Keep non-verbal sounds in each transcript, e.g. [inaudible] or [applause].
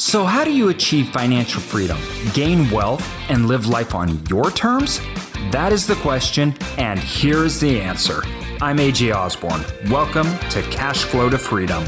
So, how do you achieve financial freedom, gain wealth, and live life on your terms? That is the question, and here is the answer. I'm AJ Osborne. Welcome to Cash Flow to Freedom.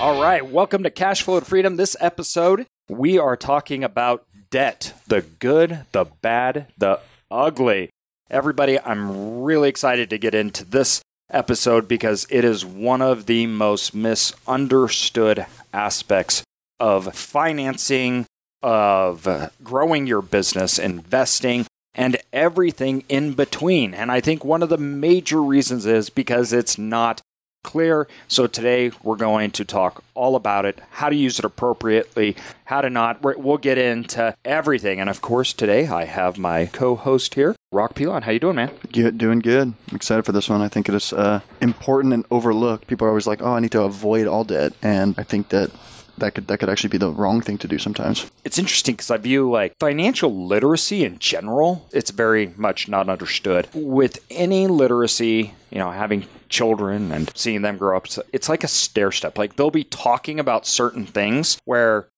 All right, welcome to Cash Flow to Freedom. This episode, we are talking about debt the good, the bad, the ugly. Everybody, I'm really excited to get into this episode because it is one of the most misunderstood aspects of financing, of growing your business, investing, and everything in between. And I think one of the major reasons is because it's not clear. So today we're going to talk all about it, how to use it appropriately, how to not. We'll get into everything. And of course, today I have my co-host here, Rock Pilon. How you doing, man? Good, doing good. I'm excited for this one. I think it is uh, important and overlooked. People are always like, "Oh, I need to avoid all debt," and I think that that could that could actually be the wrong thing to do sometimes. It's interesting because I view like financial literacy in general, it's very much not understood. With any literacy, you know, having children and seeing them grow up, it's like a stair step. Like they'll be talking about certain things where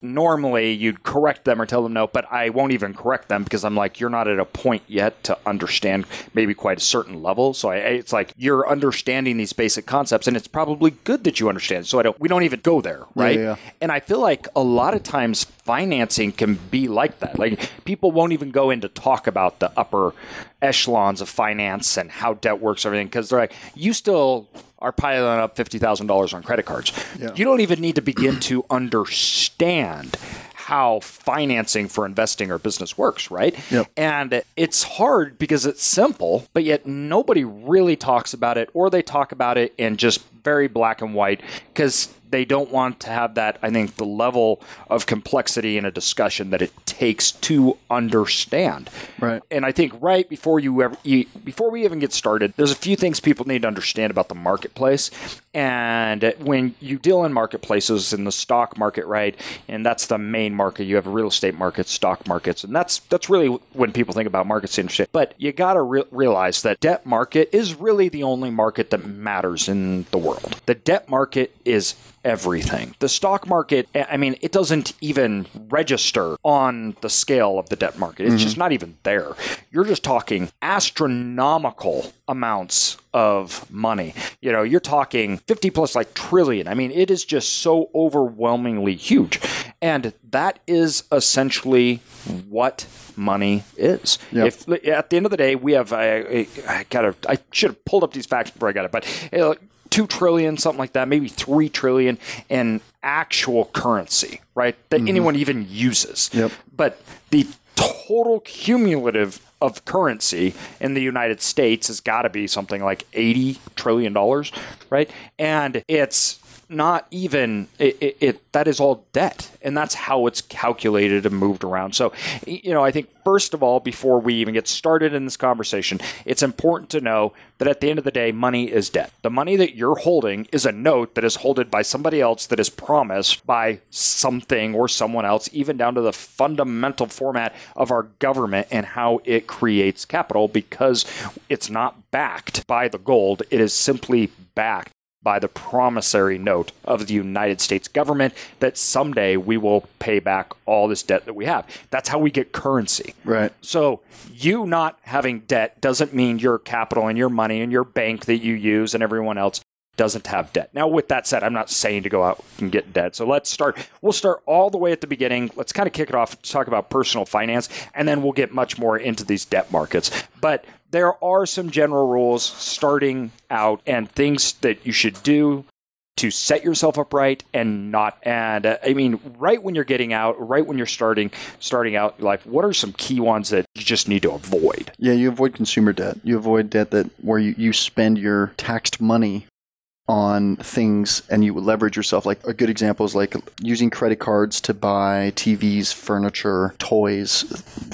normally you'd correct them or tell them no, but I won't even correct them because I'm like, you're not at a point yet to understand maybe quite a certain level. So I, it's like you're understanding these basic concepts, and it's probably good that you understand. So I don't, we don't even go there, right? Yeah, yeah. And I feel like a lot of times financing can be like that. Like people won't even go in to talk about the upper echelons of finance and how debt works, everything, because they're like, you still are piling up $50,000 on credit cards. Yeah. You don't even need to begin to understand how financing for investing or business works, right? Yep. And it's hard because it's simple, but yet nobody really talks about it or they talk about it in just very black and white because they don't want to have that, I think, the level of complexity in a discussion that it takes to understand. Right. And I think right before you ever you, before we even get started, there's a few things people need to understand about the marketplace. And when you deal in marketplaces in the stock market, right, and that's the main market. You have real estate markets, stock markets, and that's that's really when people think about markets industry. But you got to re- realize that debt market is really the only market that matters in the world. The debt market is everything. The stock market, I mean, it doesn't even register on the scale of the debt market. It's mm-hmm. just not even there. You're just talking astronomical amounts of money. You know, you're talking 50 plus like trillion. I mean, it is just so overwhelmingly huge. And that is essentially what money is. Yep. If at the end of the day we have, I, I, gotta, I should have pulled up these facts before I got it, but uh, two trillion, something like that, maybe three trillion in actual currency, right? That mm-hmm. anyone even uses. Yep. But the total cumulative of currency in the United States has got to be something like 80 trillion dollars, right? And it's not even it, it, it, that is all debt and that's how it's calculated and moved around. So you know i think first of all before we even get started in this conversation it's important to know that at the end of the day money is debt. The money that you're holding is a note that is holded by somebody else that is promised by something or someone else even down to the fundamental format of our government and how it creates capital because it's not backed by the gold. It is simply backed by the promissory note of the United States government that someday we will pay back all this debt that we have. That's how we get currency. Right. So, you not having debt doesn't mean your capital and your money and your bank that you use and everyone else doesn't have debt. Now, with that said, I'm not saying to go out and get debt. So let's start. We'll start all the way at the beginning. Let's kind of kick it off, talk about personal finance, and then we'll get much more into these debt markets. But there are some general rules starting out and things that you should do to set yourself up right and not and uh, i mean right when you're getting out right when you're starting starting out life what are some key ones that you just need to avoid? Yeah you avoid consumer debt. You avoid debt that where you, you spend your taxed money on things and you leverage yourself like a good example is like using credit cards to buy tvs furniture toys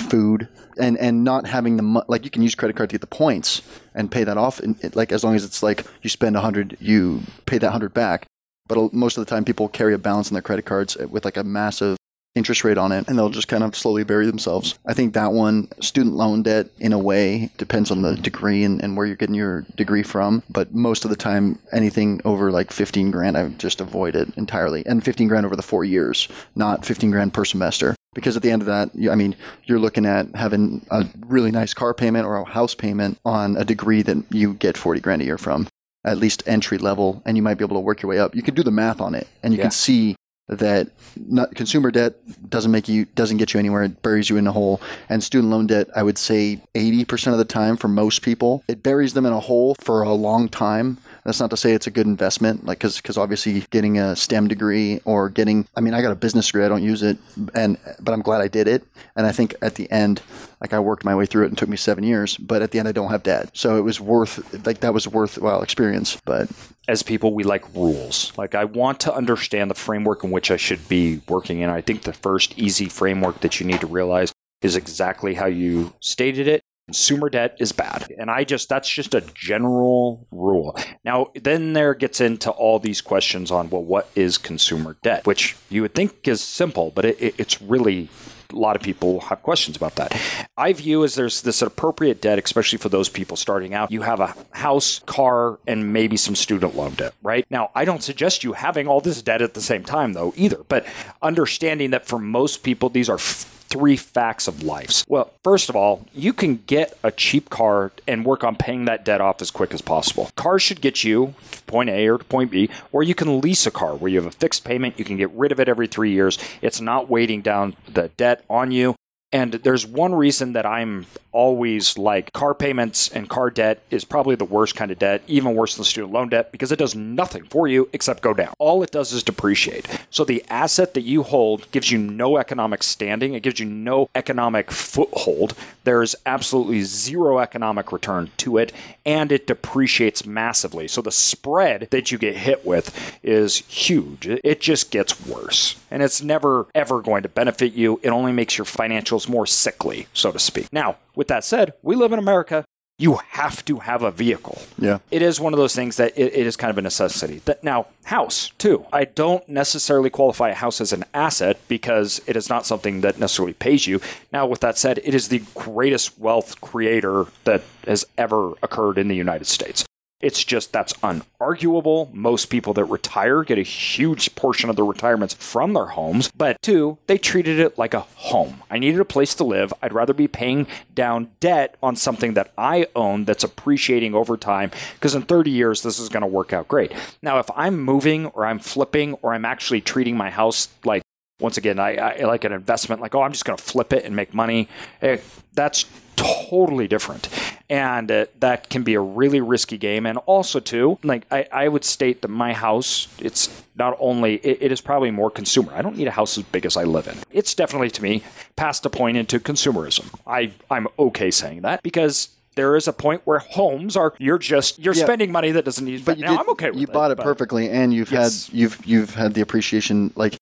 food and and not having the money. like you can use credit card to get the points and pay that off and like as long as it's like you spend hundred you pay that hundred back but most of the time people carry a balance on their credit cards with like a massive interest rate on it and they'll just kind of slowly bury themselves. I think that one, student loan debt, in a way, depends on the degree and, and where you're getting your degree from. But most of the time, anything over like 15 grand, I just avoid it entirely. And 15 grand over the four years, not 15 grand per semester. Because at the end of that, I mean, you're looking at having a really nice car payment or a house payment on a degree that you get 40 grand a year from, at least entry level, and you might be able to work your way up. You can do the math on it, and you Yeah. can see that not, consumer debt doesn't make you doesn't get you anywhere. It buries you in a hole. And student loan debt, I would say, 80% of the time for most people, it buries them in a hole for a long time. That's not to say it's a good investment, like because because obviously getting a STEM degree or getting, I mean, I got a business degree. I don't use it, and but I'm glad I did it. And I think at the end, like I worked my way through it and took me seven years. But at the end, I don't have debt, so it was worth like that was a worthwhile experience. But as people, we like rules. Like, I want to understand the framework in which I should be working in. I think the first easy framework that you need to realize is exactly how you stated it. Consumer debt is bad. And I just, that's just a general rule. Now, then there gets into all these questions on, well, what is consumer debt? Which you would think is simple, but it, it, it's really a lot of people have questions about that. I view as there's this appropriate debt, especially for those people starting out. You have a house, car, and maybe some student loan debt, right? Now, I don't suggest you having all this debt at the same time, though, either, but understanding that for most people, these are f- three facts of life. Well, first of all, you can get a cheap car and work on paying that debt off as quick as possible. Cars should get you to point A or to point B, or you can lease a car where you have a fixed payment. You can get rid of it every three years. It's not weighting down the debt on you. And there's one reason that I'm always like car payments and car debt is probably the worst kind of debt, even worse than student loan debt, because it does nothing for you except go down. All it does is depreciate. So the asset that you hold gives you no economic standing, it gives you no economic foothold. There's absolutely zero economic return to it, and it depreciates massively. So the spread that you get hit with is huge. It just gets worse. And it's never, ever going to benefit you. It only makes your financials more sickly, so to speak. Now, with that said, we live in America. You have to have a vehicle. Yeah. It is one of those things that it, it is kind of a necessity. That now, house too. I don't necessarily qualify a house as an asset because it is not something that necessarily pays you. Now, with that said, it is the greatest wealth creator that has ever occurred in the United States. It's just that's unarguable. Most people that retire get a huge portion of their retirements from their homes. But two, they treated it like a home. I needed a place to live. I'd rather be paying down debt on something that I own that's appreciating over time because in 30 years, this is going to work out great. Now, if I'm moving or I'm flipping or I'm actually treating my house like once again, I, I like an investment, like, oh, I'm just going to flip it and make money. Eh, that's totally different. And uh, that can be a really risky game. And also, too, like, I, I would state that my house, it's not only, it, it is probably more consumer. I don't need a house as big as I live in. It's definitely, to me, past a point into consumerism. I, I'm okay saying that because there is a point where homes are you're just you're Yeah. spending money that doesn't need but you now did, I'm okay with you it. bought it perfectly, and you've Yes. had you've you've had the appreciation like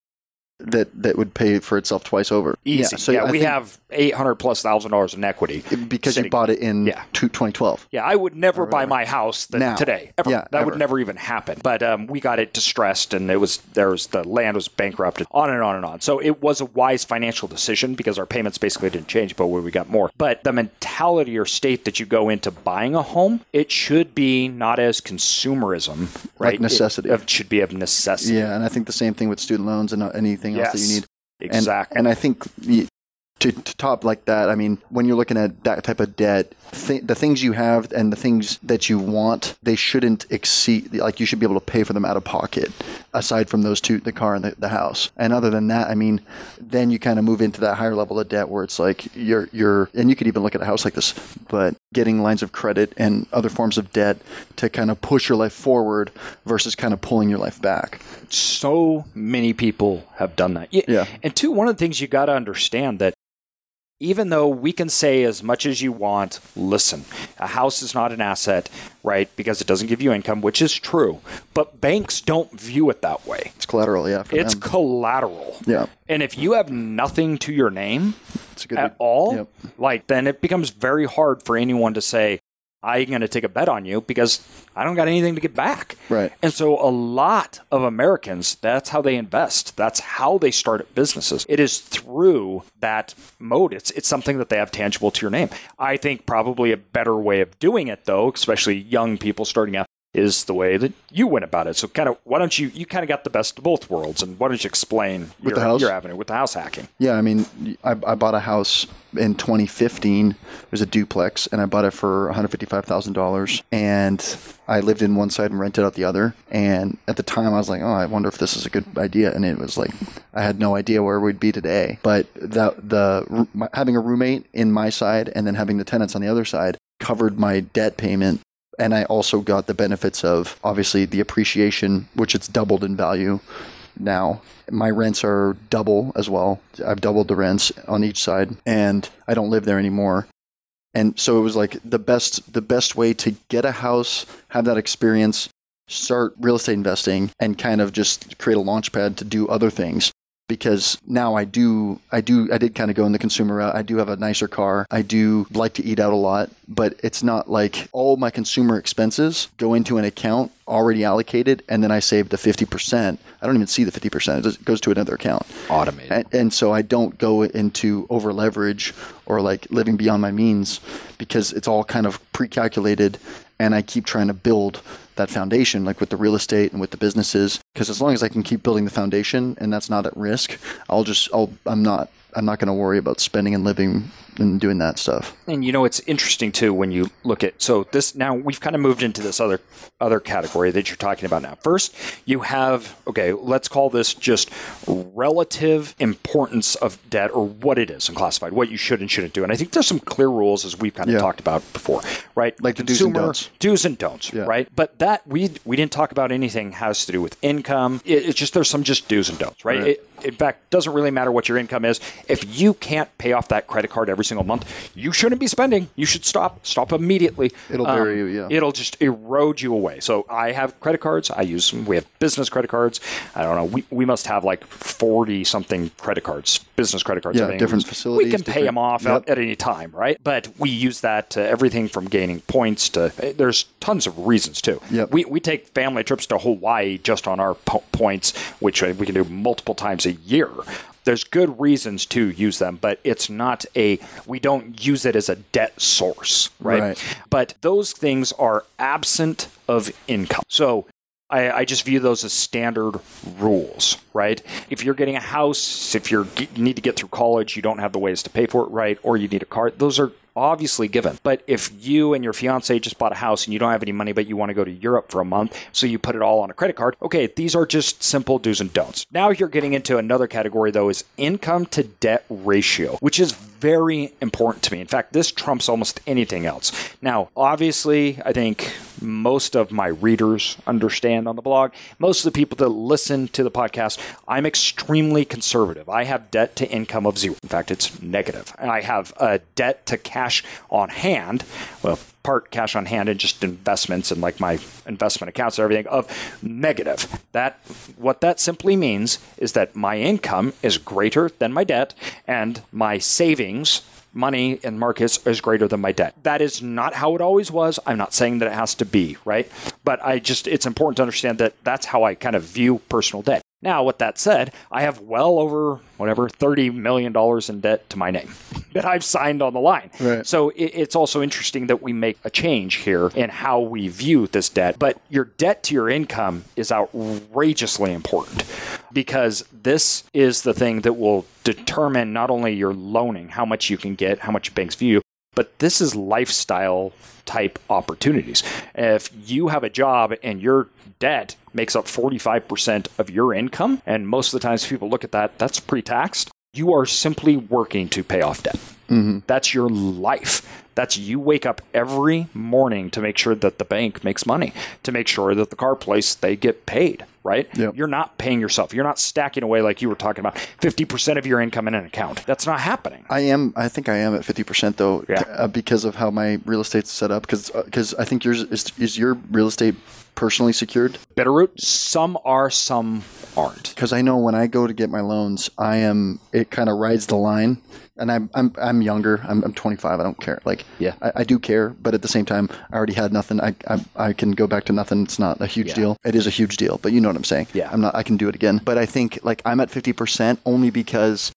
that that would pay for itself twice over. Easy. Yeah, so yeah, I we think have eight hundred plus thousand dollars in equity because you bought it in Yeah. 2012. Yeah, I would never buy my house th- Now. today. Ever. Yeah, that would never even happen. But um, we got it distressed, and it was there was the land was bankrupted, on and on and on. So it was a wise financial decision because our payments basically didn't change, but we got more. But the mentality or state that you go into buying a home, it should be not as consumerism, right? It- necessity. It, should be of necessity. Yeah, and I think the same thing with student loans and uh, anything else that you Yes. need. And- exactly. And, I think to, to top like that, I mean, when you're looking at that type of debt, th- the things you have and the things that you want, they shouldn't exceed. Like you should be able to pay for them out of pocket, aside from those two, the car and the, the house. And other than that, I mean, then you kind of move into that higher level of debt where it's like you're you're, and you could even look at a house like this, but getting lines of credit and other forms of debt to kind of push your life forward versus kind of pulling your life back. so many people have done that. Yeah. And two, one of the things you got to understand that even though we can say as much as you want, listen, a house is not an asset, right? Because it doesn't give you income, which is true. But banks don't view it that way. It's collateral, yeah. For It's them. collateral. Yeah. And if you have nothing to your name It's a good at all, Yep. like then it becomes very hard for anyone to say, I'm going to take a bet on you because I don't got anything to get back. Right. And so a lot of Americans, that's how they invest. That's how they start businesses. It is through that mode. It's it's something that they have tangible to your name. I think probably a better way of doing it though, especially young people starting out is the way that you went about it. So kind of why don't you you kind of got the best of both worlds and why don't you explain With your, the house? your avenue with the house hacking? Yeah, I mean, I, I bought a house in 2015. It was a duplex, and I bought it for $155,000. And I lived in one side and rented out the other. And at the time, I was like, oh, I wonder if this is a good idea. And it was like, I had no idea where we'd be today. But the, the having a roommate in my side and then having the tenants on the other side covered my debt payment and I also got the benefits of obviously the appreciation, which it's doubled in value now. My rents are double as well. I've doubled the rents on each side, and I don't live there anymore. And so it was like the best the best way to get a house, have that experience, start real estate investing, and kind of just create a launch pad to do other things because now I do I do I did kind of go in the consumer route. I do have a nicer car. I do like to eat out a lot, but it's not like all my consumer expenses go into an account already allocated and then I save the 50%. I don't even see the 50%. It just goes to another account. Automated. And, and so I don't go into over leverage or like living beyond my means because it's all kind of pre-calculated and I keep trying to build that foundation like with the real estate and with the businesses because as long as I can keep building the foundation and that's not at risk, I'll just I'll I'm not I'm not going to worry about spending and living and doing that stuff. And you know it's interesting too when you look at so this now we've kind of moved into this other other category that you're talking about now. First, you have okay, let's call this just relative importance of debt or what it is and classified, what you should and shouldn't do. And I think there's some clear rules as we've kind of Yeah. talked about before, right? Like the do's and don'ts. do's and don'ts, Yeah. right? But that we we didn't talk about anything has to do with income. It, it's just there's some just do's and don'ts, right? Right. It, in fact, doesn't really matter what your income is. If you can't pay off that credit card every single month, you shouldn't be spending. You should stop. Stop immediately. Um, It'll bury you, yeah. It'll just erode you away. So I have credit cards. I use them. We have business credit cards. I don't know. We, we must have like forty something credit cards, business credit cards. Yeah, different We can pay them off Yep. at, at any time, right? But we use that to everything from gaining points to there's tons of reasons too. Yep. We we take family trips to Hawaii just on our po- points, which uh, we can do multiple times a year. There's good reasons to use them, but it's not a we don't use it as a debt source, right? Right. But those things are absent of income. So I, I just view those as standard rules, right? If you're getting a house, if you're you need to get through college, you don't have the ways to pay for it, right? Or you need a car. Those are obviously given. But if you and your fiance just bought a house and you don't have any money, but you want to go to Europe for a month, so you put it all on a credit card, okay, these are just simple do's and don'ts. Now you're getting into another category, though, is income to debt ratio, which is very important to me. In fact, this trumps almost anything else. Now, obviously, I think most of my readers understand on the blog, most of the people that listen to the podcast, I'm extremely conservative. I have debt to income of zero. In fact, it's negative. And I have a debt to cash on hand. Well, part cash on hand and just investments and like my investment accounts and everything of negative. That what that simply means is that my income is greater than my debt and my savings money in markets is greater than my debt. That is not how it always was. I'm not saying that it has to be, right? But I just it's important to understand that that's how I kind of view personal debt. Now, with that said, I have well over whatever $30 million in debt to my name [laughs] that I've signed on the line. Right. So it, it's also interesting that we make a change here in how we view this debt. But your debt to your income is outrageously important because this is the thing that will determine not only your loaning, how much you can get, how much banks view but this is lifestyle type opportunities. If you have a job and your debt makes up 45% of your income, and most of the times people look at that, that's pre taxed, you are simply working to pay off debt. Mm-hmm. That's your life. That's you wake up every morning to make sure that the bank makes money, to make sure that the car place they get paid, right? Yep. You're not paying yourself. You're not stacking away like you were talking about 50% of your income in an account. That's not happening. I am. I think I am at fifty percent though, Yeah. uh, because of how my real estate's set up. Because I think yours is is your real estate personally secured? Bitterroot, some are, some aren't. Because I know when I go to get my loans, I am it kind of rides the line, and I'm I'm I'm younger. I'm, I'm 25. I don't care. Like Yeah. I, I do care, but at the same time, I already had nothing. I I, I can go back to nothing. It's not a huge Yeah. deal. It is a huge deal, but you know what I'm saying. Yeah. I'm not. I can do it again. But I think like I'm at 50 percent only because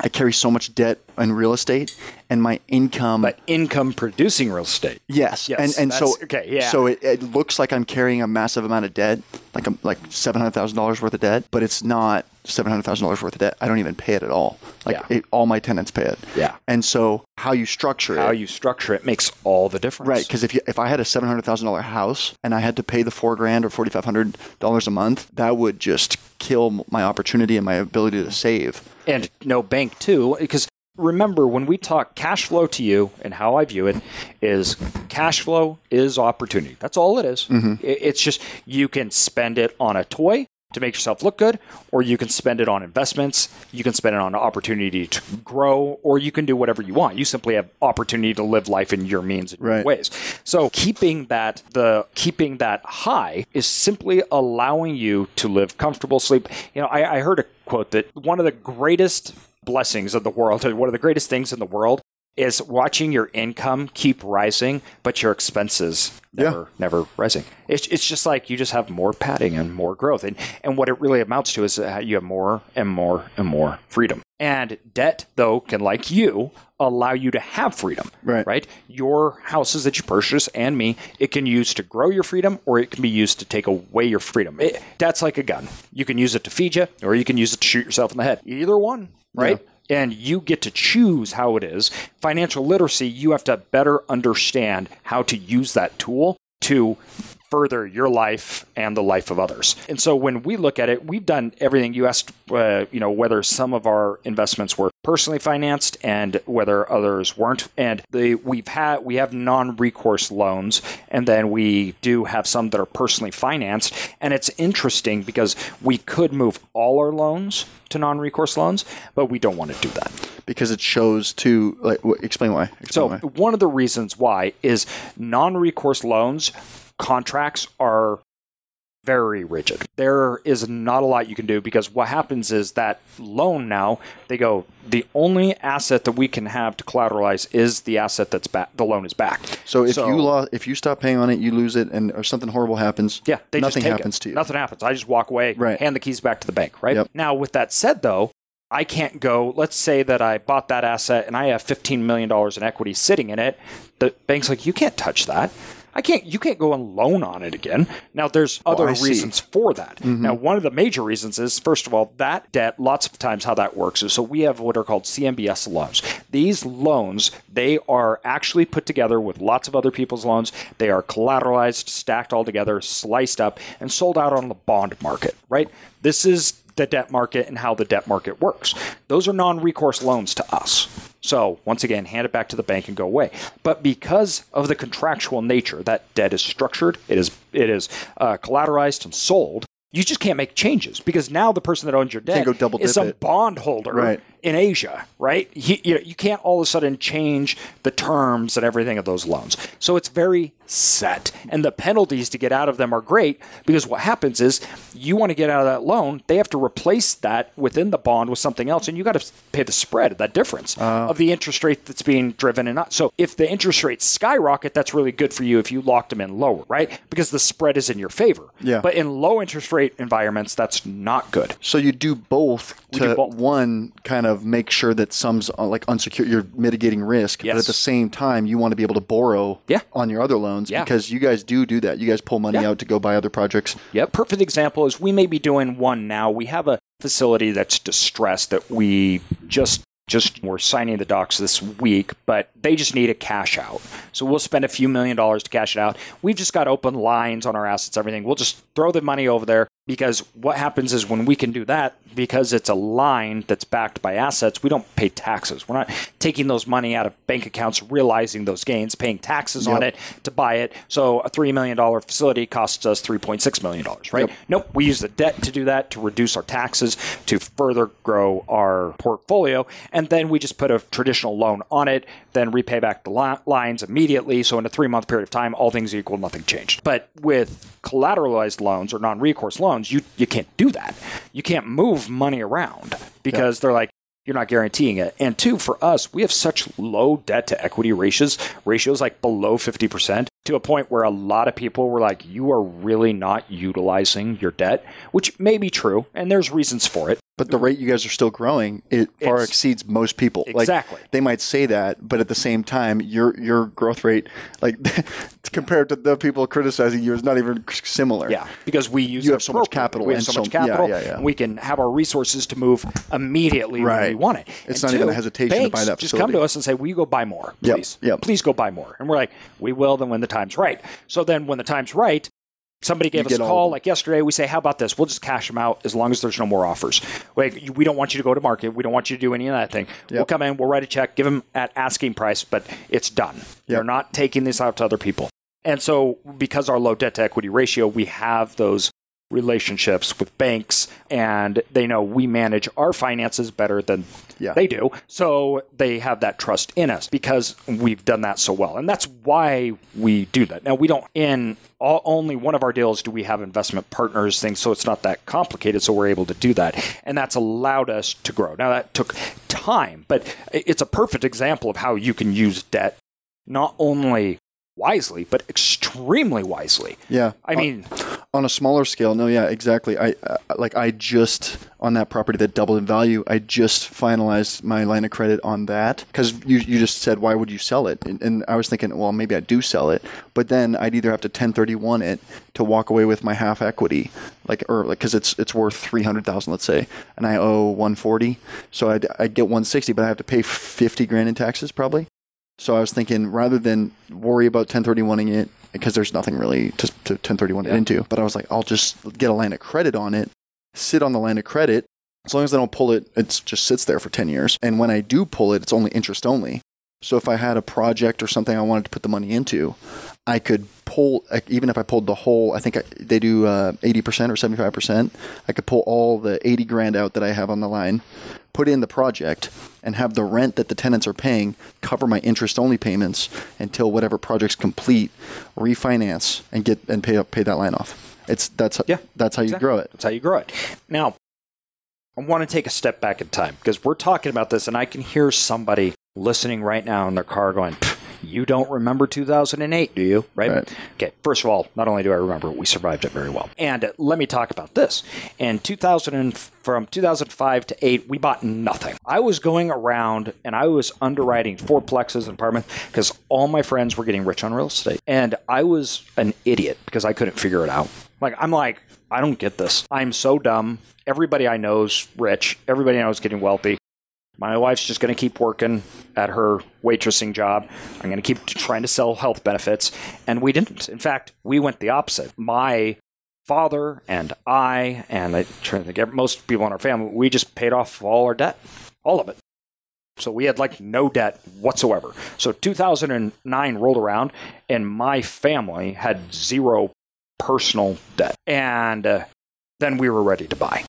I carry so much debt in real estate, and my income. But income producing real estate. Yes, Yes, and and so okay, yeah. So it, it looks like I'm carrying a massive amount of debt, like I'm like seven hundred thousand dollars worth of debt, but it's not seven hundred thousand dollars worth of debt. I don't even pay it at all. Like Yeah. it, all my tenants pay it. Yeah. And so how you structure How it, you structure it makes all the difference. right? Because if you, if I had a seven hundred thousand dollar house and I had to pay the four grand or forty five hundred dollars a month, that would just kill my opportunity and my ability to save. and no bank too because remember when we talk cash flow to you and how i view it is cash flow is opportunity. That's all it is. Mm-hmm. It- it's just you can spend it on a toy to make yourself look good or you can spend it on investments. You can spend it on opportunity to grow or you can do whatever you want. You simply have opportunity to live life in your means and your Right. ways. So keeping that the keeping that high is simply allowing you to live comfortable sleep. You know i, I heard a quote that one of the greatest blessings of the world. One of the greatest things in the world is watching your income keep rising but your expenses never never rising. It's, it's just like you just have more padding and more growth. And and what it really amounts to is that you have more and more and more freedom and debt though can like you allow you to have freedom Right. right? Your houses that you purchase and me it can use to grow your freedom or it can be used to take away your freedom. It, that's like a gun. You can use it to feed you or you can use it to shoot yourself in the head. Either one right? And you get to choose how it is. Financial literacy, you have to better understand how to use that tool to further your life and the life of others. And so when we look at it, we've done everything you asked, uh, you know, whether some of our investments were personally financed and whether others weren't. And the, we've had, we have non-recourse loans and then we do have some that are personally financed. And it's interesting because we could move all our loans to non-recourse loans, but we don't want to do that. because it shows to like explain why. Explain So why. one of the reasons why is non-recourse loans contracts are very rigid. There is not a lot you can do because what happens is that loan now they go the only asset that we can have to collateralize is the asset that's back the loan is backed. So if you lost, if you stop paying on it, you lose it, and or something horrible happens. Yeah, they nothing happens it. to you. Nothing happens. I just walk away, Right. hand the keys back to the bank, right? Yep. Now, with that said, though, I can't go. Let's say that I bought that asset and I have fifteen million dollars in equity sitting in it. The bank's like, you can't touch that. I can't. You can't go and loan on it again. Now, there's other Oh, see. Mm-hmm. reasons for that. Now, one of the major reasons is, first of all, that debt. Lots of times, how that works is so we have what are called CMBS loans. These loans they are actually put together with lots of other people's loans. They are collateralized, stacked all together, sliced up, and sold out on the bond market. Right. This is the debt market and how the debt market works. Those are non-recourse loans to us. So once again, hand it back to the bank and go away. But because of the contractual nature that debt is structured, it is it is uh, collateralized and sold. You just can't make changes because now the person that owns your debt is some it. bondholder Right. In Asia, right? He, you, know, you can't all of a sudden change the terms and everything of those loans. So it's very set. And the penalties to get out of them are great because what happens is you want to get out of that loan, they have to replace that within the bond with something else, and you got to pay the spread, that difference Uh. of the interest rate that's being driven and not. So if the interest rates skyrocket, that's really good for you if you locked them in lower, right? Because the spread is in your favor. Yeah. But in low interest rate environments, that's not good. So you do both to do both. one kind of make sure that some's uh, like unsecured, you're mitigating risk, but at the same time you want to be able to borrow Yeah. on your other loans Yeah. because you guys do do that. You guys pull money Yeah. out to go buy other projects. Yeah, Perfect example is we may be doing one now. We have a facility that's distressed that we just just we're signing the docs this week, but they just need a cash out. So we'll spend a few million dollars to cash it out. We've just got open lines on our assets, everything. We'll just throw the money over there. Because what happens is when we can do that, because it's a line that's backed by assets, we don't pay taxes. We're not taking those money out of bank accounts, realizing those gains, paying taxes on it to buy it. So a $3 million facility costs us $3.6 million, right? Yep. Nope. We use the debt to do that, to reduce our taxes, to further grow our portfolio. And then we just put a traditional loan on it, then repay back the lines immediately. So in a three month period of time, all things equal, nothing changed. But with collateralized loans or non recourse loans, you, you can't do that. You can't move money around because they're like, you're not guaranteeing it. And two, for us, we have such low debt to equity ratios, ratios like below 50%, to a point where a lot of people were like, you are really not utilizing your debt, which may be true. And there's reasons for it. But the rate you guys are still growing, it far It's- exceeds most people. Exactly. Like they might say that, but at the same time, your your growth rate, like [laughs] compared to the people criticizing you, is not even similar. Yeah, because we use You have so much capital We have and so so- much capital. yeah, yeah. and we can have our resources to move immediately when we want it. It's And not even a hesitation to buy that Just come to us and say, "Will you go buy more, Yep, please? yep. Please go buy more." And we're like, "We will." Then when the time's right. So then when the time's right. Somebody gave us a call like yesterday. We say, "How about this? We'll just cash them out as long as there's no more offers. Like, we don't want you to go to market. We don't want you to do any of that thing. We'll come in. We'll write a check, give them at asking price, but it's done. You're not taking this out to other people. And so, because our low debt to equity ratio, we have those relationships with banks and they know we manage our finances better than Yeah. they do. So they have that trust in us because we've done that so well. And that's why we do that. Now, we don't, in all, only one of our deals do we have investment partners things, so it's not that complicated. So we're able to do that. And that's allowed us to grow. Now, that took time, but it's a perfect example of how you can use debt not only wisely, but extremely wisely. Yeah. I uh, mean, on a smaller scale no yeah exactly. I uh, like i just on that property that doubled in value i just finalized my line of credit on that because you, you just said why would you sell it? And, and i was thinking well maybe i do sell it but then i'd either have to 1031 it to walk away with my half equity like or like because it's it's worth 300000 let's say and i owe 140 so I'd, I'd get 160 but i have to pay 50 grand in taxes probably. So I was thinking rather than worry about 1031ing it because there's nothing really to, to 1031 it into, but I was like, I'll just get a line of credit on it, sit on the line of credit. As long as I don't pull it, it just sits there for 10 years. And when I do pull it, it's only interest only. So if I had a project or something I wanted to put the money into, I could pull, even if I pulled the whole, I think I, they do uh, 80% or 75%, I could pull all the 80 grand out that I have on the line, put in the project, and have the rent that the tenants are paying cover my interest only payments until whatever project's complete, refinance and get and pay up pay that line off. It's that's Yeah, that's how you grow it. That's how you grow it. Now, I want to take a step back in time because we're talking about this, and I can hear somebody listening right now in their car going, "Pff, You don't remember 2008, do you? Right? Right. Okay. First of all, not only do I remember we survived it very well. And uh, let me talk about this. In 2000, and from 2005 to 8, we bought nothing. I was going around and I was underwriting fourplexes and apartments because all my friends were getting rich on real estate. And I was an idiot because I couldn't figure it out. Like, I'm like, I don't get this. I'm so dumb. Everybody I know's rich. Everybody I know is getting wealthy. My wife's just going to keep working at her waitressing job. I'm going to keep trying to sell health benefits. And we didn't. In fact, we went the opposite. My father and I, and I try to think, most people in our family, we just paid off all our debt, all of it. So we had like no debt whatsoever. So 2009 rolled around, and my family had zero personal debt. And uh, then we were ready to buy.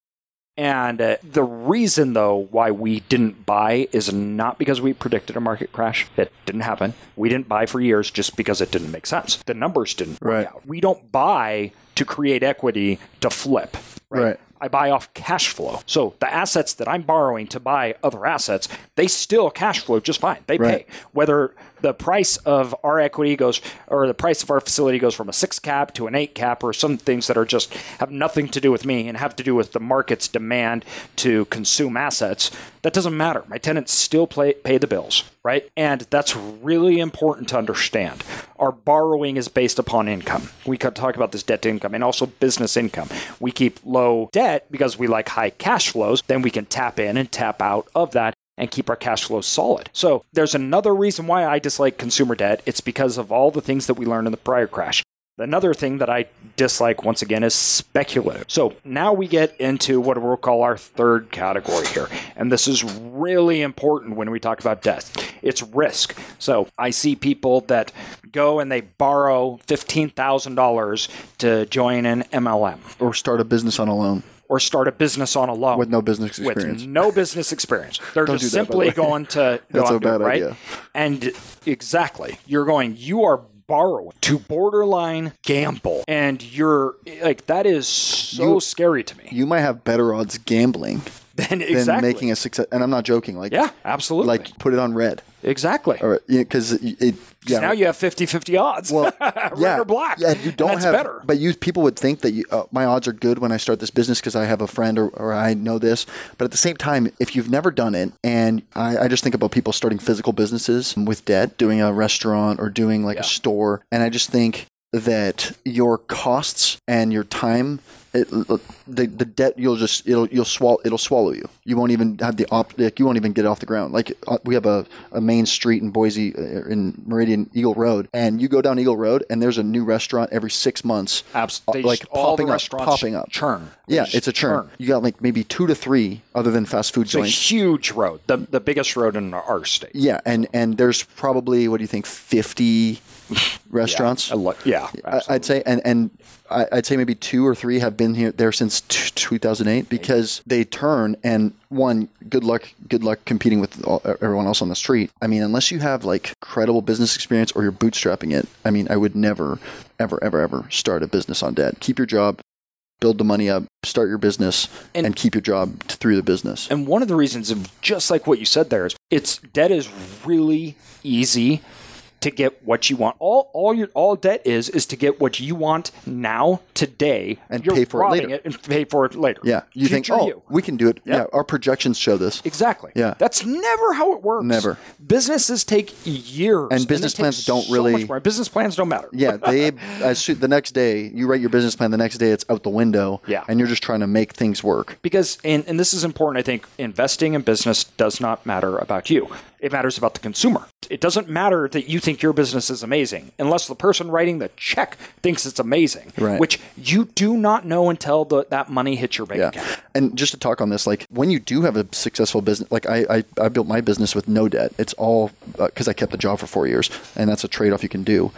And uh, the reason, though, why we didn't buy is not because we predicted a market crash. It didn't happen. We didn't buy for years just because it didn't make sense. The numbers didn't work Right. out. We don't buy to create equity to flip. Right. I buy off cash flow. So the assets that I'm borrowing to buy other assets, they still cash flow just fine. They Right. pay. Whether the price of our equity goes or the price of our facility goes from a six cap to an eight cap or some things that are just have nothing to do with me and have to do with the market's demand to consume assets, that doesn't matter. My tenants still pay the bills, right? And that's really important to understand. Our borrowing is based upon income. We could talk about this debt to income and also business income. We keep low debt because we like high cash flows. Then we can tap in and tap out of that and keep our cash flows solid. So there's another reason why I dislike consumer debt. It's because of all the things that we learned in the prior crash. Another thing that I dislike once again is speculative. So now we get into what we'll call our third category here. And this is really important when we talk about debt. It's risk. So I see people that go and they borrow $15,000 to join an MLM Or start a business on a loan or start a business on a loan with no business experience. with no business experience. They're Don't just that, simply going to [laughs] go That's out a bad right? idea. And exactly, you're going. You are borrowing to borderline gamble, and you're like that is so You- scary to me. you might have better odds gambling than exactly, making a success. And I'm not joking. Like, yeah, absolutely, like put it on red, exactly. or because it, yeah. Now you have 50-50 odds. well, [laughs] red yeah, or black. Yeah, you don't that's have. better. But you people would think that you, uh, my odds are good when I start this business because I have a friend or, or I know this. But at the same time, if you've never done it, and I, I just think about people starting physical businesses with debt, doing a restaurant or doing like Yeah. a store, and I just think that your costs and your time. It, the the debt you'll just it'll you'll swallow it'll swallow you. You won't even have the op like you won't even get off the ground. Like uh, we have a, a main street in Boise uh, in Meridian Eagle Road, and you go down Eagle Road, and there's a new restaurant every six months. Abs- uh, like just- all the popping up, popping up. churn. They Yeah, it's a churn. You got like maybe two to three other than fast food It's a huge road, the the biggest road in our state. Yeah, and and there's probably what do you think, fifty [laughs] restaurants? I lo- yeah, I- I'd say, and and I- I'd say maybe two or three have been here there since t- 2008 because they turn and one, good luck, good luck competing with all, everyone else on the street. I mean, unless you have like credible business experience or you're bootstrapping it, I mean, I would never, ever, ever, ever start a business on debt. Keep your job, build the money up, start your business, And- and, keep your job t- through the business. And one of the reasons, of just like what you said there, is it's debt is really easy to get what you want. All all your all debt is is to get what you want now today And You're pay for it later. and pay for it later. yeah, you think, oh, you. we can do it. Yeah. Yeah, our projections show this. Exactly. Yeah. That's never how it works. Never. Businesses take years. And business takes plans don't so really-. Business plans don't matter. Yeah, [laughs] they as the next day you write your business plan. The next day it's out the window. Yeah. and you're just trying to make things work. because and, and this is important i think investing in business does not matter about you it matters about the consumer it doesn't matter that you think your business is amazing unless the person writing the check thinks it's amazing Right. which you do not know until the, that money hits your bank Yeah, account and just to talk on this, like when you do have a successful business, like I, I, I built my business with no debt. It's all uh, because I kept the job for four years, and that's a trade off you can do.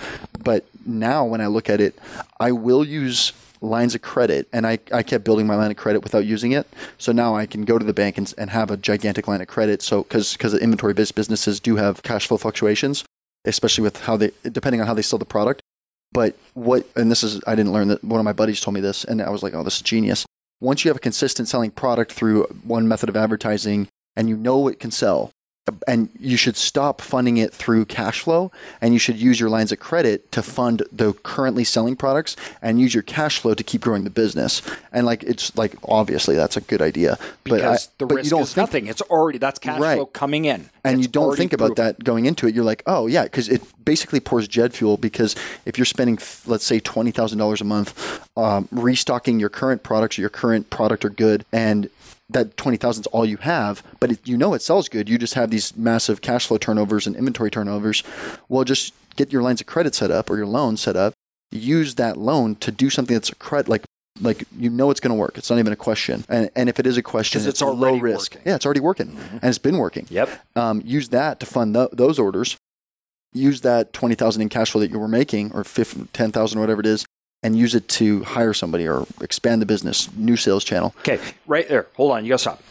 But now when I look at it, I will use lines of credit and I, I kept building my line of credit without using it. So now i can go to the bank and, and have a gigantic line of credit. So because because inventory based businesses do have cash flow fluctuations especially with how they depending on how they sell the product. But what and this is i didn't learn that one of my buddies told me this and i was like oh this is genius. Once you have a consistent selling product through one method of advertising and you know it can sell and you should stop funding it through cash flow and you should use your lines of credit to fund the currently selling products and use your cash flow to keep growing the business and like it's like obviously that's a good idea but, I, the but risk you don't is think nothing it's already that's cash Right. flow coming in and It's you don't think about proven. that going into it. You're like, oh yeah, because it basically pours jet fuel. Because if you're spending, let's say, twenty thousand dollars a month, um, restocking your current products or your current product or good, and that twenty thousand is all you have, but it, you know it sells good. You just have these massive cash flow turnovers and inventory turnovers. Well, just get your lines of credit set up or your loan set up. Use that loan to do something that's a credit like. Like you know it's going to work. It's not even a question. And, and if it is a question, it's a low risk. working. Yeah, it's already working, and it's been working yep um, use that to fund tho- those orders. Use that twenty thousand in cash flow that you were making, or 50, ten thousand, whatever it is, and use it to hire somebody or expand the business, new sales channel. Okay, right there. Hold on, you gotta stop.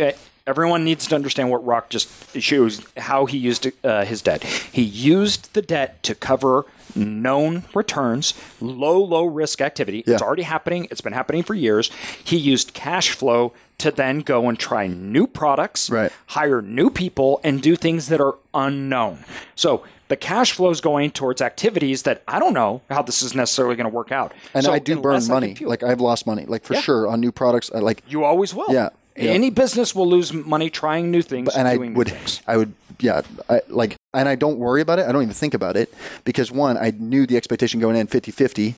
Uh, Everyone needs to understand what Rock just shows how he used uh, his debt. He used the debt to cover known returns, low, low risk activity. It's already happening. It's been happening for years. He used cash flow to then go and try new products, Right. hire new people, and do things that are unknown. So the cash flow is going towards activities that I don't know how this is necessarily going to work out. And So I do burn money. Like I've lost money, like for Yeah. sure on new products. I like, you always will. Yeah, yeah. Any business will lose money trying new things. and I would. I would, yeah, I like, and I don't worry about it. I don't even think about it because one, I knew the expectation going in 50-50,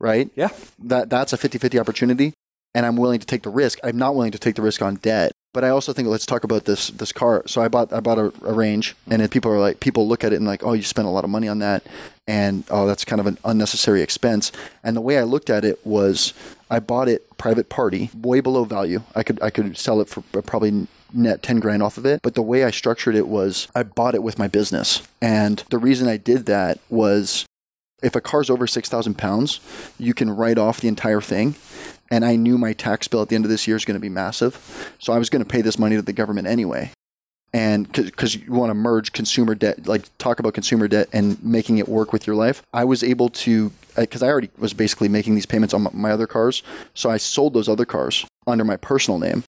right? Yeah. that that's a 50-50 opportunity and I'm willing to take the risk. I'm not willing to take the risk on debt. But I also think let's talk about this this car. So I bought I bought a, a range and then people are like people look at it and like, "Oh, you spent a lot of money on that." and oh, that's kind of an unnecessary expense. And the way I looked at it was, I bought it private party, way below value. I could I could sell it for probably net 10 grand off of it. But the way I structured it was I bought it with my business. And the reason I did that was if a car's over 6,000 pounds, you can write off the entire thing. And I knew my tax bill at the end of this year is going to be massive. So I was going to pay this money to the government anyway. And because you want to merge consumer debt, like talk about consumer debt and making it work with your life, I was able to, uh, because I already was basically making these payments on my other cars. So I sold those other cars under my personal name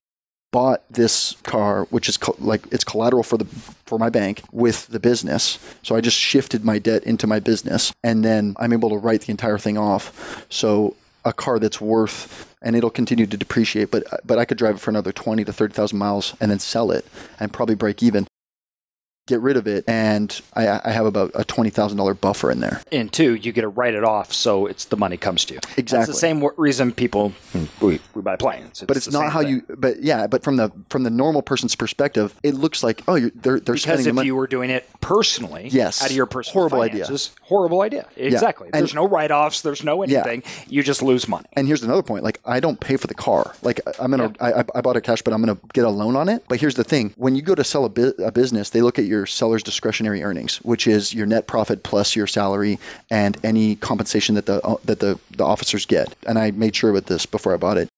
bought this car, which is co- like it's collateral for the for my bank with the business. So I just shifted my debt into my business, and then I'm able to write the entire thing off. So a car that's worth and it'll continue to depreciate, but but I could drive it for another twenty to thirty thousand miles and then sell it and probably break even get rid of it, and I, I have about a twenty thousand dollar buffer in there. And two, you get to write it off, so it's the money comes to you. Exactly. It's the same reason people hmm, we, we buy planes. It's but it's not how thing. you. But yeah, but from the from the normal person's perspective, it looks like oh, you're, they're they're because spending if the money. you were doing it personally, yes, out of your personal horrible finances, idea. Horrible idea. Exactly. Yeah. There's no write offs. There's no anything. Yeah. You just lose money. And here's another point: like I don't pay for the car. Like I'm gonna yeah. I, I bought a cash, but I'm gonna get a loan on it. But here's the thing: when you go to sell a, bu- a business, they look at your seller's discretionary earnings, which is your net profit plus your salary and any compensation that the uh, that the, the officers get. And I made sure with this before I bought it.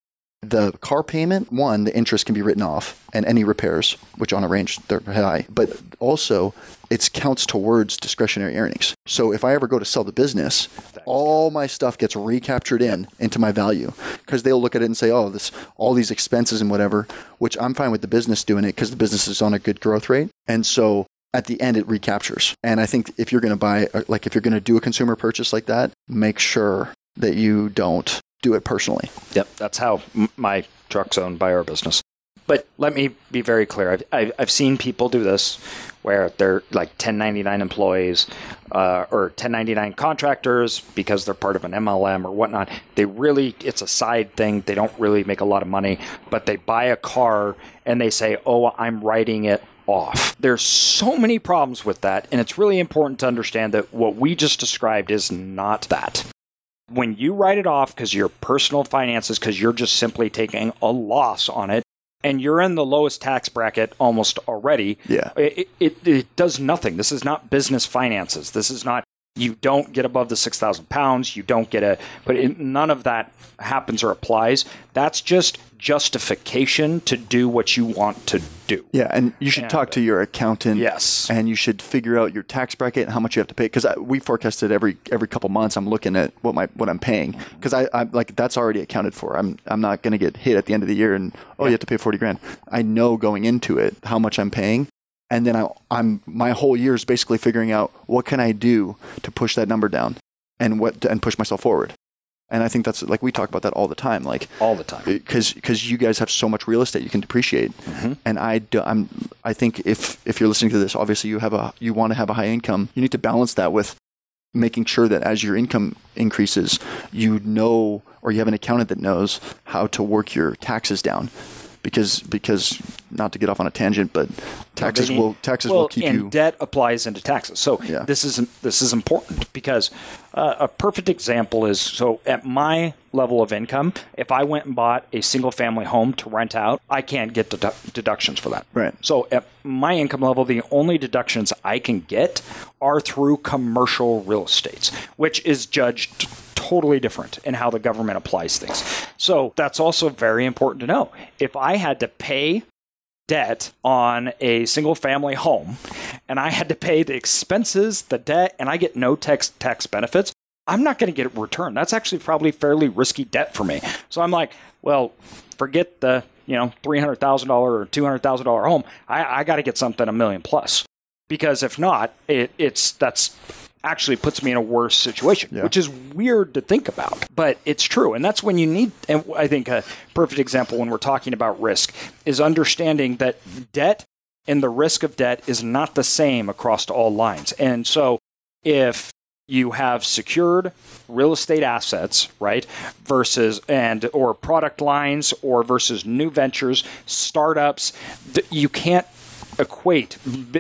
The car payment, one, the interest can be written off, and any repairs, which on a range they're high, but also it counts towards discretionary earnings. So if I ever go to sell the business, all my stuff gets recaptured in into my value because they'll look at it and say, "Oh, this all these expenses and whatever," which I'm fine with the business doing it because the business is on a good growth rate, and so at the end it recaptures. And I think if you're going to buy, uh, like if you're going to do a consumer purchase like that, make sure that you don't do it personally. Yep, that's how my truck's owned by our business. But let me be very clear. I've, I've, I've seen people do this where they're like 1099 employees uh, or 1099 contractors because they're part of an MLM or whatnot. They really, it's a side thing. They don't really make a lot of money, but they buy a car and they say, oh, I'm writing it off. There's so many problems with that, and it's really important to understand that what we just described is not that. When you write it off because your personal finances, because you're just simply taking a loss on it, and you're in the lowest tax bracket almost already, yeah. it, it, it does nothing. This is not business finances. This is not you don't get above the 6,000 pounds. You don't get a, but it, none of that happens or applies. That's just justification to do what you want to do. Yeah, and you should and, talk to your accountant. Yes, and you should figure out your tax bracket and how much you have to pay. Because we forecasted every every couple months. I'm looking at what my what I'm paying because I I'm like that's already accounted for. I'm I'm not going to get hit at the end of the year and oh yeah. you have to pay forty grand. I know going into it how much I'm paying, and then I, I'm my whole year is basically figuring out what can I do to push that number down, and what and push myself forward. And I think that's like we talk about that all the time, like all the time, because because you guys have so much real estate you can depreciate, mm-hmm. and I do, I'm I think if if you're listening to this, obviously you have a you want to have a high income, you need to balance that with making sure that as your income increases, you know or you have an accountant that knows how to work your taxes down because because not to get off on a tangent, but taxes will taxes well, will keep and you. debt applies into taxes. So yeah. this is this is important because uh, a perfect example is so at my level of income, if I went and bought a single family home to rent out, I can't get dedu- deductions for that. Right. So at my income level, the only deductions I can get are through commercial real estates, which is judged totally different in how the government applies things. So that's also very important to know. If I had to pay debt on a single family home and I had to pay the expenses, the debt, and I get no tax tax benefits, I'm not going to get a return. That's actually probably fairly risky debt for me. So I'm like, well, forget the you know three hundred thousand dollar or two hundred thousand dollar home. I, I got to get something a million plus because if not, it, it's that's actually puts me in a worse situation, yeah. which is weird to think about, but it's true. And that's when you need, and I think a perfect example when we're talking about risk is understanding that debt and the risk of debt is not the same across all lines. And so if you have secured real estate assets, right? Versus and or product lines or versus new ventures, startups, you can't equate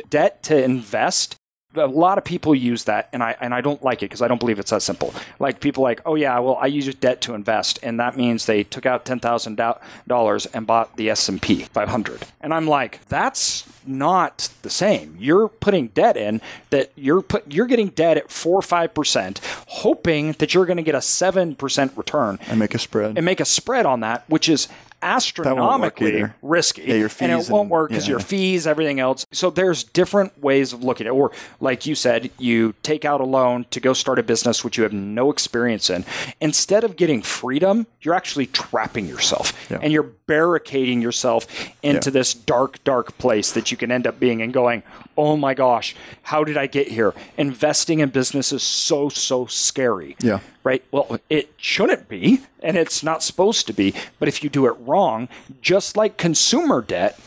debt to invest a lot of people use that, and I and I don't like it because I don't believe it's that simple. Like people like, oh yeah, well I use debt to invest, and that means they took out ten thousand dollars and bought the S and P 500, and I'm like, that's not the same. You're putting debt in that you're put you're getting debt at four or five percent, hoping that you're going to get a seven percent return and make a spread and make a spread on that, which is astronomically risky. Yeah, and it won't and- work because yeah. your fees, everything else. So there's different ways of looking at it. Or like you said, you take out a loan to go start a business which you have no experience in. Instead of getting freedom, you're actually trapping yourself Yeah. and you're barricading yourself into Yeah. this dark, dark place that you can end up being and going, oh my gosh, how did I get here? Investing in business is so, so scary Yeah. right? Well, it shouldn't be, and it's not supposed to be. But if you do it wrong, just like consumer debt,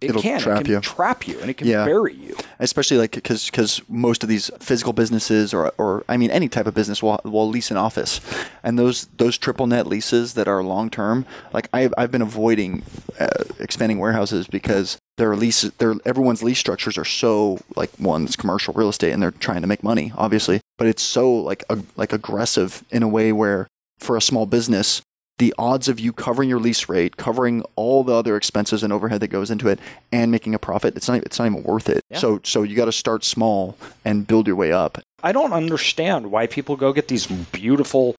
it It'll can trap it can you. trap you, and it can Yeah. bury you. especially like because because most of these physical businesses or or I mean any type of business will, will lease an office, and those those triple net leases that are long term, like I've I've been avoiding uh, expanding warehouses because their lease their everyone's lease structures are so like one it's commercial real estate and they're trying to make money obviously, but it's so like ag- like aggressive in a way where for a small business the odds of you covering your lease rate, covering all the other expenses and overhead that goes into it, and making a profit, it's not it's not even worth it. Yeah. So so you got to start small and build your way up. I don't understand why people go get these beautiful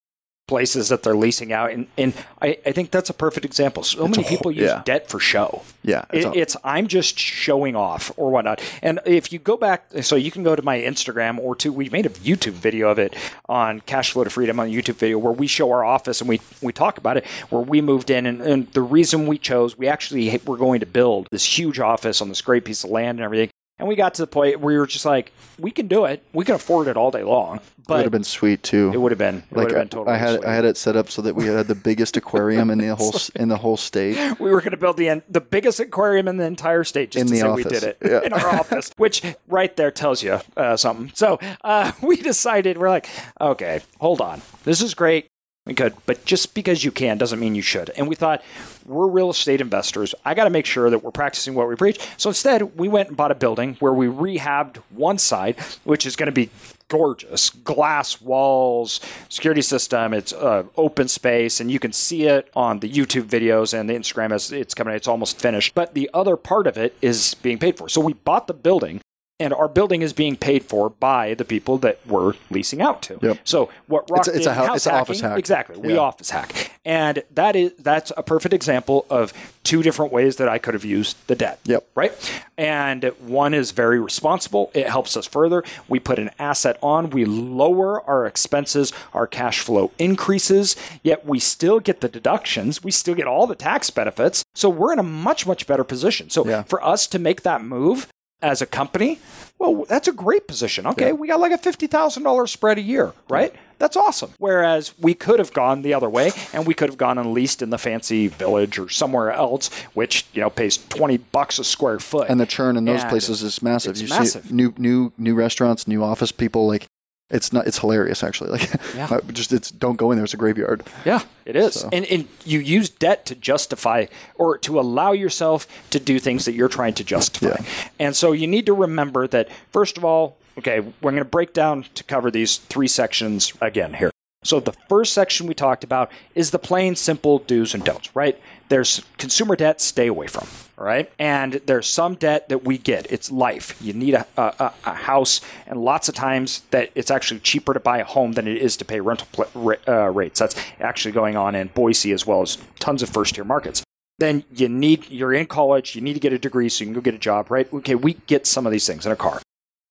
places that they're leasing out, and and I, I think that's a perfect example. So It's many a people whole- use yeah. debt for show. Yeah, It, it's I'm just showing off or whatnot. And if you go back, so you can go to my Instagram or to we made a YouTube video of it on Cash Flow to Freedom on a YouTube video where we show our office and we we talk about it where we moved in and, and the reason we chose we actually were going to build this huge office on this great piece of land and everything. And we got to the point where we were just like, we can do it. We can afford it all day long. it would have been sweet too. it would have been. It like would have I, been totally. I had sweet. I had it set up so that we had the biggest aquarium in the [laughs] whole in the whole state. [laughs] we were going to build the the biggest aquarium in the entire state just In to say we did it Yeah. [laughs] in our office, which right there tells you uh, something. So uh, we decided we're like, okay, hold on, this is great. We could, but just because you can doesn't mean you should. And we thought we're real estate investors. I got to make sure that we're practicing what we preach. So instead, we went and bought a building where we rehabbed one side, which is going to be gorgeous glass walls security system it's uh, open space and you can see it on the youtube videos and the instagram as it's coming it's almost finished but the other part of it is being paid for so we bought the building and our building is being paid for by the people that we're leasing out to. Yep. So what Rock It's a- it's a did, hou- house it's an office hack. Exactly. We Yeah. office hack, and that is that's a perfect example of two different ways that I could have used the debt. Yep. Right. And one is very responsible. It helps us further. We put an asset on. We lower our expenses. Our cash flow increases. Yet we still get the deductions. We still get all the tax benefits. So we're in a much much better position. So Yeah. for us to make that move as a company, well, that's a great position. Okay, Yeah. we got like a fifty thousand dollars spread a year, right? That's awesome. Whereas we could have gone the other way, and we could have gone and leased in the fancy village or somewhere else, which you know pays twenty bucks a square foot. And the churn in those And places is massive. you massive. see new new new restaurants, new office people like it's not it's hilarious actually. [laughs] Like Yeah. just it's don't go in there, it's a graveyard. Yeah, it is. So- And, and you use debt to justify or to allow yourself to do things that you're trying to justify. Yeah. And so you need to remember that, first of all, okay, we're going to break down to cover these three sections again here. So the first section we talked about is the plain simple do's and don'ts, right? There's consumer debt, stay away from, right? And there's some debt that we get. It's life. You need a, a, a- house, and lots of times that it's actually cheaper to buy a home than it is to pay rental pl- uh, rates. That's actually going on in Boise as well as tons of first tier markets. Then you need, you're in college, you need to get a degree so you can go get a job, right? Okay, we get some of these things in a car.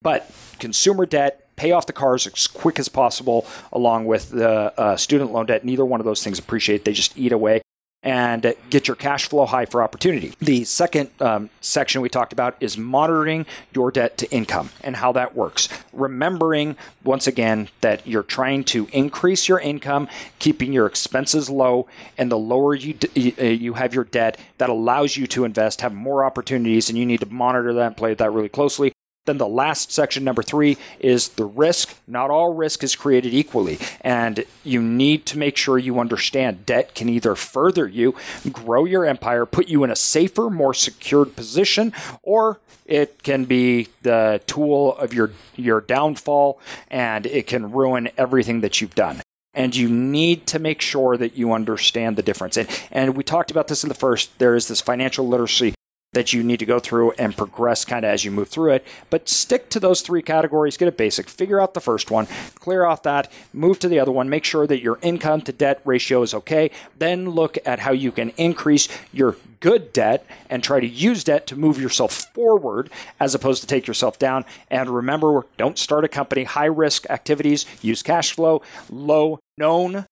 But consumer debt, pay off the cars as quick as possible, along with the uh, student loan debt. Neither one of those things appreciate; they just eat away. And get your cash flow high for opportunity. The second um, section we talked about is monitoring your debt to income and how that works. Remembering once again that you're trying to increase your income, keeping your expenses low, and the lower you d- uh, you have your debt, that allows you to invest, have more opportunities, and you need to monitor that and play that really closely. Then the last section, number three, is the risk. Not all risk is created equally. And you need to make sure you understand debt can either further you, grow your empire, put you in a safer, more secured position, or it can be the tool of your, your downfall and it can ruin everything that you've done and you need to make sure that you understand the difference. And, and we talked about this in the first. There is this financial literacy that you need to go through and progress kind of as you move through it. But stick to those three categories, get a basic, figure out the first one, clear off that, move to the other one, make sure that your income to debt ratio is okay. Then look at how you can increase your good debt and try to use debt to move yourself forward as opposed to take yourself down. And remember, don't start a company, high risk activities, use cash flow, low known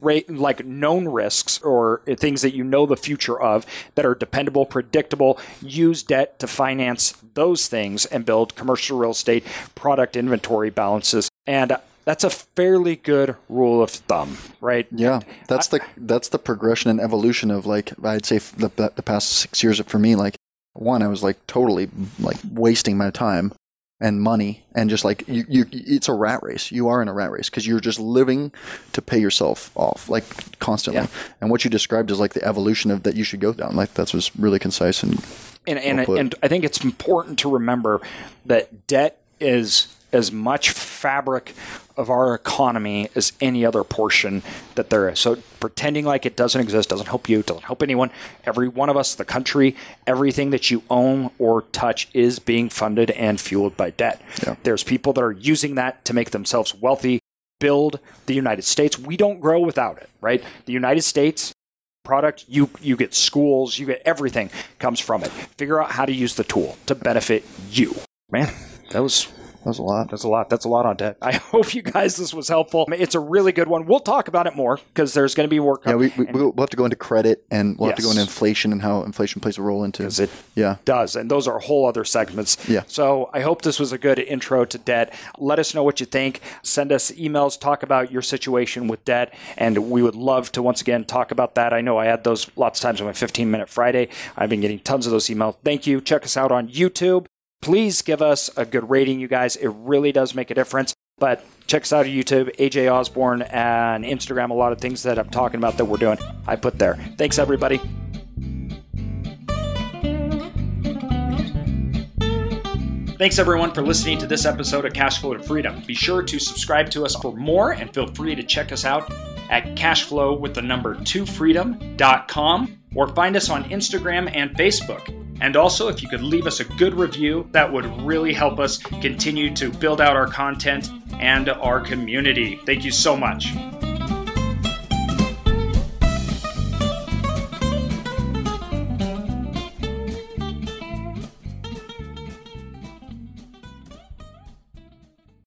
like known risks or things that you know the future of that are dependable, predictable. Use debt to finance those things and build commercial real estate product inventory balances. And that's a fairly good rule of thumb, right? Yeah, that's the that's the progression and evolution of like I'd say the the past six years for me. Like one, I was like totally like wasting my time and money and just like you, you it's a rat race. You are in a rat race because you're just living to pay yourself off like constantly. Yeah. and what you described is like the evolution of that you should go down. Like that's was really concise and and and, and i think it's important to remember that debt is as much fabric of our economy as any other portion that there is. So pretending like it doesn't exist doesn't help you, doesn't help anyone. Every one of us, the country, everything that you own or touch is being funded and fueled by debt. Yeah. There's people that are using that to make themselves wealthy, build the United States. We don't grow without it, right? The United States product, you you get schools, you get everything comes from it. Figure out how to use the tool to benefit you. Man, that was that's a lot. That's a lot. That's a lot on debt. [laughs] I hope you guys this was helpful. It's a really good one. We'll talk about it more because there's going to be work. Yeah, we, we, will have to go into credit and we'll yes. have to go into inflation and how inflation plays a role into it. Yeah, does, and those are whole other segments. Yeah. So I hope this was a good intro to debt. Let us know what you think. Send us emails. Talk about your situation with debt, and we would love to once again talk about that. I know I had those lots of times on my 15 minute Friday. I've been getting tons of those emails. Thank you. Check us out on YouTube. Please give us a good rating, you guys. It really does make a difference. But check us out on YouTube, AJ Osborne, and Instagram. A lot of things that I'm talking about that we're doing, I put there. Thanks, everybody. Thanks everyone for listening to this episode of Cash Flow to Freedom. Be sure to subscribe to us for more and feel free to check us out at cashflow with the number 2freedom.com or find us on Instagram and Facebook. And also, if you could leave us a good review, that would really help us continue to build out our content and our community. Thank you so much.